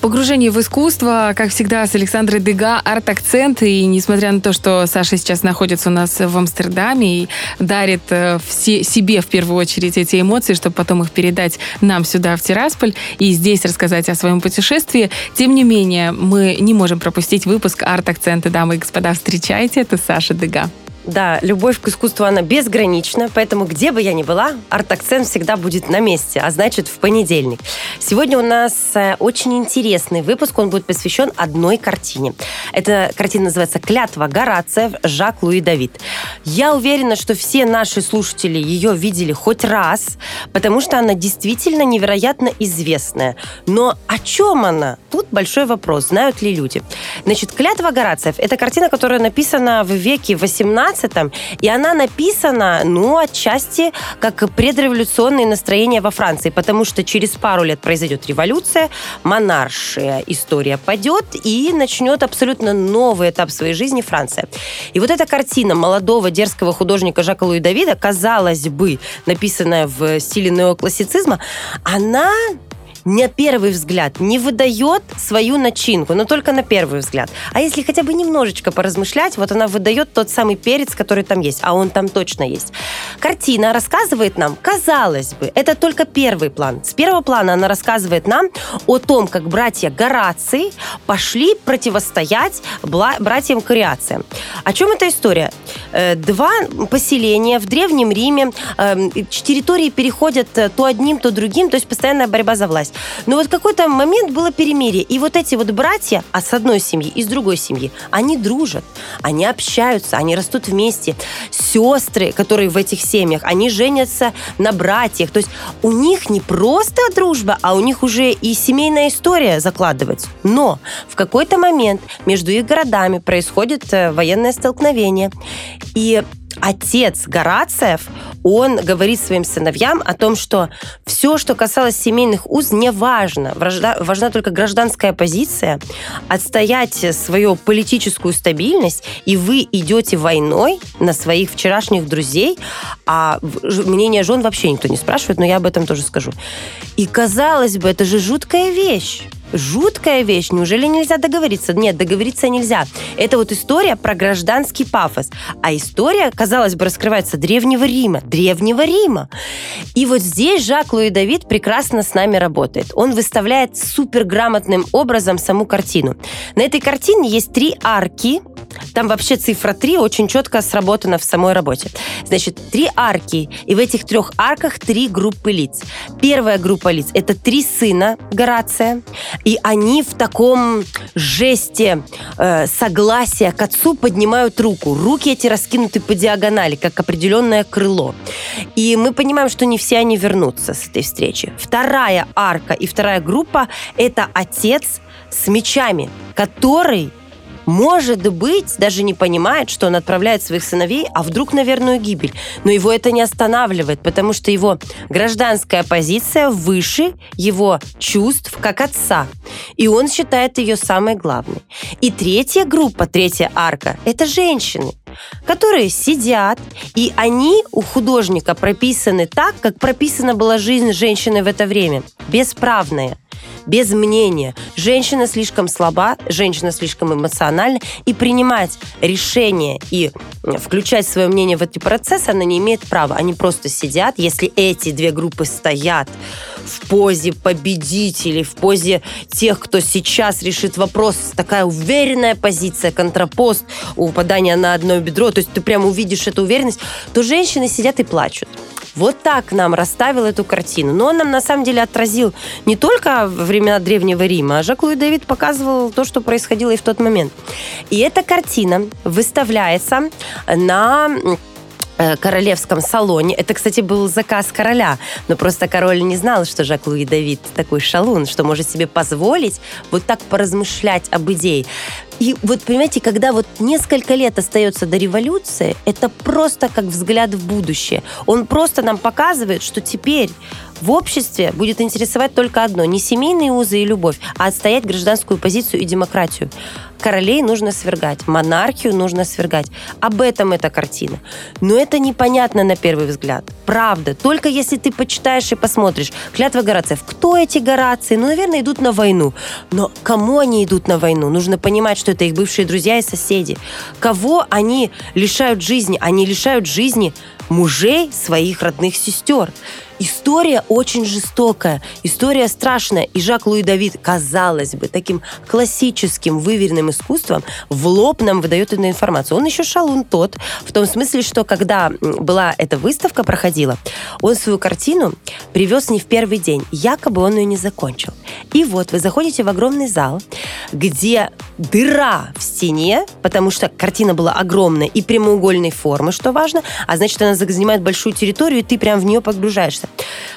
Погружение в искусство, как всегда, с Александрой Дега, арт-акцент. И несмотря на то, что Саша сейчас находится у нас в Амстердаме и дарит э, все, себе в первую очередь эти эмоции, чтобы потом их передать нам сюда, в Тирасполь, и здесь рассказать о своем путешествии, тем не менее, мы не можем пропустить выпуск арт-акцента. Дамы и господа, встречайте, это Саша Дега. Да, любовь к искусству, она безгранична, поэтому где бы я ни была, арт-акцент всегда будет на месте, а значит в понедельник. Сегодня у нас э, очень интересный выпуск, он будет посвящен одной картине. Эта картина называется «Клятва Горациев» Жак Луи Давид. Я уверена, что все наши слушатели ее видели хоть раз, потому что она действительно невероятно известная. Но о чем она? Тут большой вопрос, знают ли люди. Значит, «Клятва Горациев» — это картина, которая написана в веке 18 19 и она написана, ну, отчасти как предреволюционные настроения во Франции, потому что через пару лет произойдет революция, монаршая история падет, и начнет абсолютно новый этап своей жизни Франция. И вот эта картина молодого дерзкого художника Жака Луи Давида, казалось бы, написанная в стиле неоклассицизма, она на первый взгляд не выдает свою начинку, но только на первый взгляд. А если хотя бы немножечко поразмышлять, вот она выдает тот самый перец, который там есть, а он там точно есть. Картина рассказывает нам, казалось бы, это только первый план. С первого плана она рассказывает нам о том, как братья Гораций пошли противостоять братьям Кориациям. О чем эта история? Э, два поселения в Древнем Риме, эм, территории переходят э, то одним, то другим, то есть постоянная борьба за власть. Но вот какой-то момент было перемирие. И вот эти вот братья, а с одной семьи и с другой семьи, они дружат, они общаются, они растут вместе. Сестры, которые в этих семьях, они женятся на братьях. То есть у них не просто дружба, а у них уже и семейная история закладывается. Но в какой-то момент между их городами происходит э, военное столкновение. И отец Горациев, он говорит своим сыновьям о том, что все, что касалось семейных уз, не важно. Важна, важна только гражданская позиция, отстоять свою политическую стабильность, и вы идете войной на своих вчерашних друзей, а мнение жен вообще никто не спрашивает, но я об этом тоже скажу. И казалось бы, это же жуткая вещь. Жуткая вещь. Неужели нельзя договориться? Нет, договориться нельзя. Это вот история про гражданский пафос. А история, казалось бы, раскрывается древнего Рима. Древнего Рима. И вот здесь Жак Луи Давид прекрасно с нами работает. Он выставляет суперграмотным образом саму картину. На этой картине есть три арки, там вообще цифра 3 очень четко сработана в самой работе. Значит, три арки, и в этих трех арках три группы лиц. Первая группа лиц – это три сына Горация, и они в таком жесте э, согласия к отцу поднимают руку. Руки эти раскинуты по диагонали, как определенное крыло. И мы понимаем, что не все они вернутся с этой встречи. Вторая арка и вторая группа – это отец с мечами, который может быть, даже не понимает, что он отправляет своих сыновей, а вдруг на верную гибель. Но его это не останавливает, потому что его гражданская позиция выше его чувств как отца. И он считает ее самой главной. И третья группа, третья арка, это женщины которые сидят, и они у художника прописаны так, как прописана была жизнь женщины в это время. Бесправная без мнения. Женщина слишком слаба, женщина слишком эмоциональна, и принимать решения и включать свое мнение в эти процессы она не имеет права. Они просто сидят, если эти две группы стоят в позе победителей, в позе тех, кто сейчас решит вопрос, такая уверенная позиция, контрапост, упадание на одно бедро, то есть ты прямо увидишь эту уверенность, то женщины сидят и плачут. Вот так нам расставил эту картину. Но он нам на самом деле отразил не только времена Древнего Рима, а Жак Луи Давид показывал то, что происходило и в тот момент. И эта картина выставляется на королевском салоне. Это, кстати, был заказ короля, но просто король не знал, что Жак Луи Давид такой шалун, что может себе позволить вот так поразмышлять об идее. И вот, понимаете, когда вот несколько лет остается до революции, это просто как взгляд в будущее. Он просто нам показывает, что теперь В обществе будет интересовать только одно – не семейные узы и любовь, а отстоять гражданскую позицию и демократию. Королей нужно свергать, монархию нужно свергать. Об этом эта картина. Но это непонятно на первый взгляд. Правда. Только если ты почитаешь и посмотришь. Клятва Горациев. Кто эти Горации? Ну, наверное, идут на войну. Но кому они идут на войну? Нужно понимать, что это их бывшие друзья и соседи. Кого они лишают жизни? Они лишают жизни мужей своих родных сестер. История очень жестокая, история страшная. И Жак-Луи Давид, казалось бы, таким классическим выверенным искусством в лоб нам выдает эту информацию. Он еще шалун тот, в том смысле, что когда была эта выставка проходила, он свою картину привез не в первый день. Якобы он ее не закончил. И вот вы заходите в огромный зал, где дыра в стене, потому что картина была огромная и прямоугольной формы, что важно, а значит, она занимает большую территорию, и ты прям в нее погружаешься.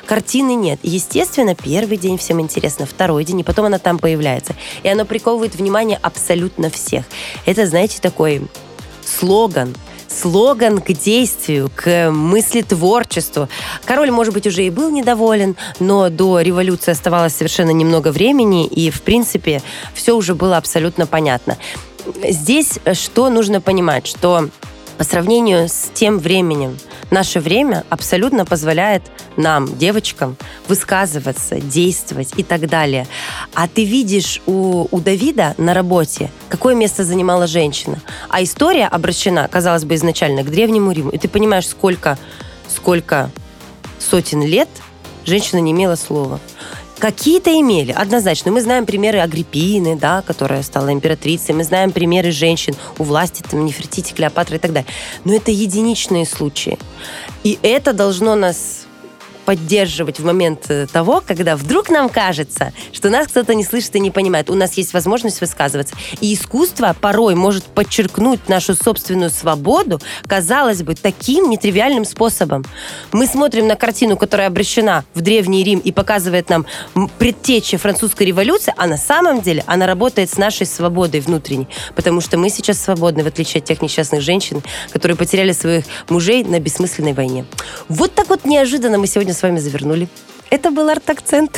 Картины нет. Естественно, первый день всем интересно, второй день, и потом она там появляется. И оно приковывает внимание абсолютно всех. Это, знаете, такой слоган, слоган к действию, к мысли творчеству. Король, может быть, уже и был недоволен, но до революции оставалось совершенно немного времени, и, в принципе, все уже было абсолютно понятно. Здесь что нужно понимать, что по сравнению с тем временем, наше время абсолютно позволяет нам, девочкам, высказываться, действовать и так далее. А ты видишь у, у Давида на работе, какое место занимала женщина. А история обращена, казалось бы, изначально к Древнему Риму. И ты понимаешь, сколько, сколько сотен лет женщина не имела слова. Какие-то имели, однозначно. Мы знаем примеры Агриппины, да, которая стала императрицей. Мы знаем примеры женщин у власти, там, Нефертити, Клеопатра и так далее. Но это единичные случаи. И это должно нас поддерживать в момент э, того, когда вдруг нам кажется, что нас кто-то не слышит и не понимает. У нас есть возможность высказываться. И искусство порой может подчеркнуть нашу собственную свободу, казалось бы, таким нетривиальным способом. Мы смотрим на картину, которая обращена в Древний Рим и показывает нам предтечи французской революции, а на самом деле она работает с нашей свободой внутренней, потому что мы сейчас свободны, в отличие от тех несчастных женщин, которые потеряли своих мужей на бессмысленной войне. Вот так вот неожиданно мы сегодня с вами завернули. Это был арт-акцент.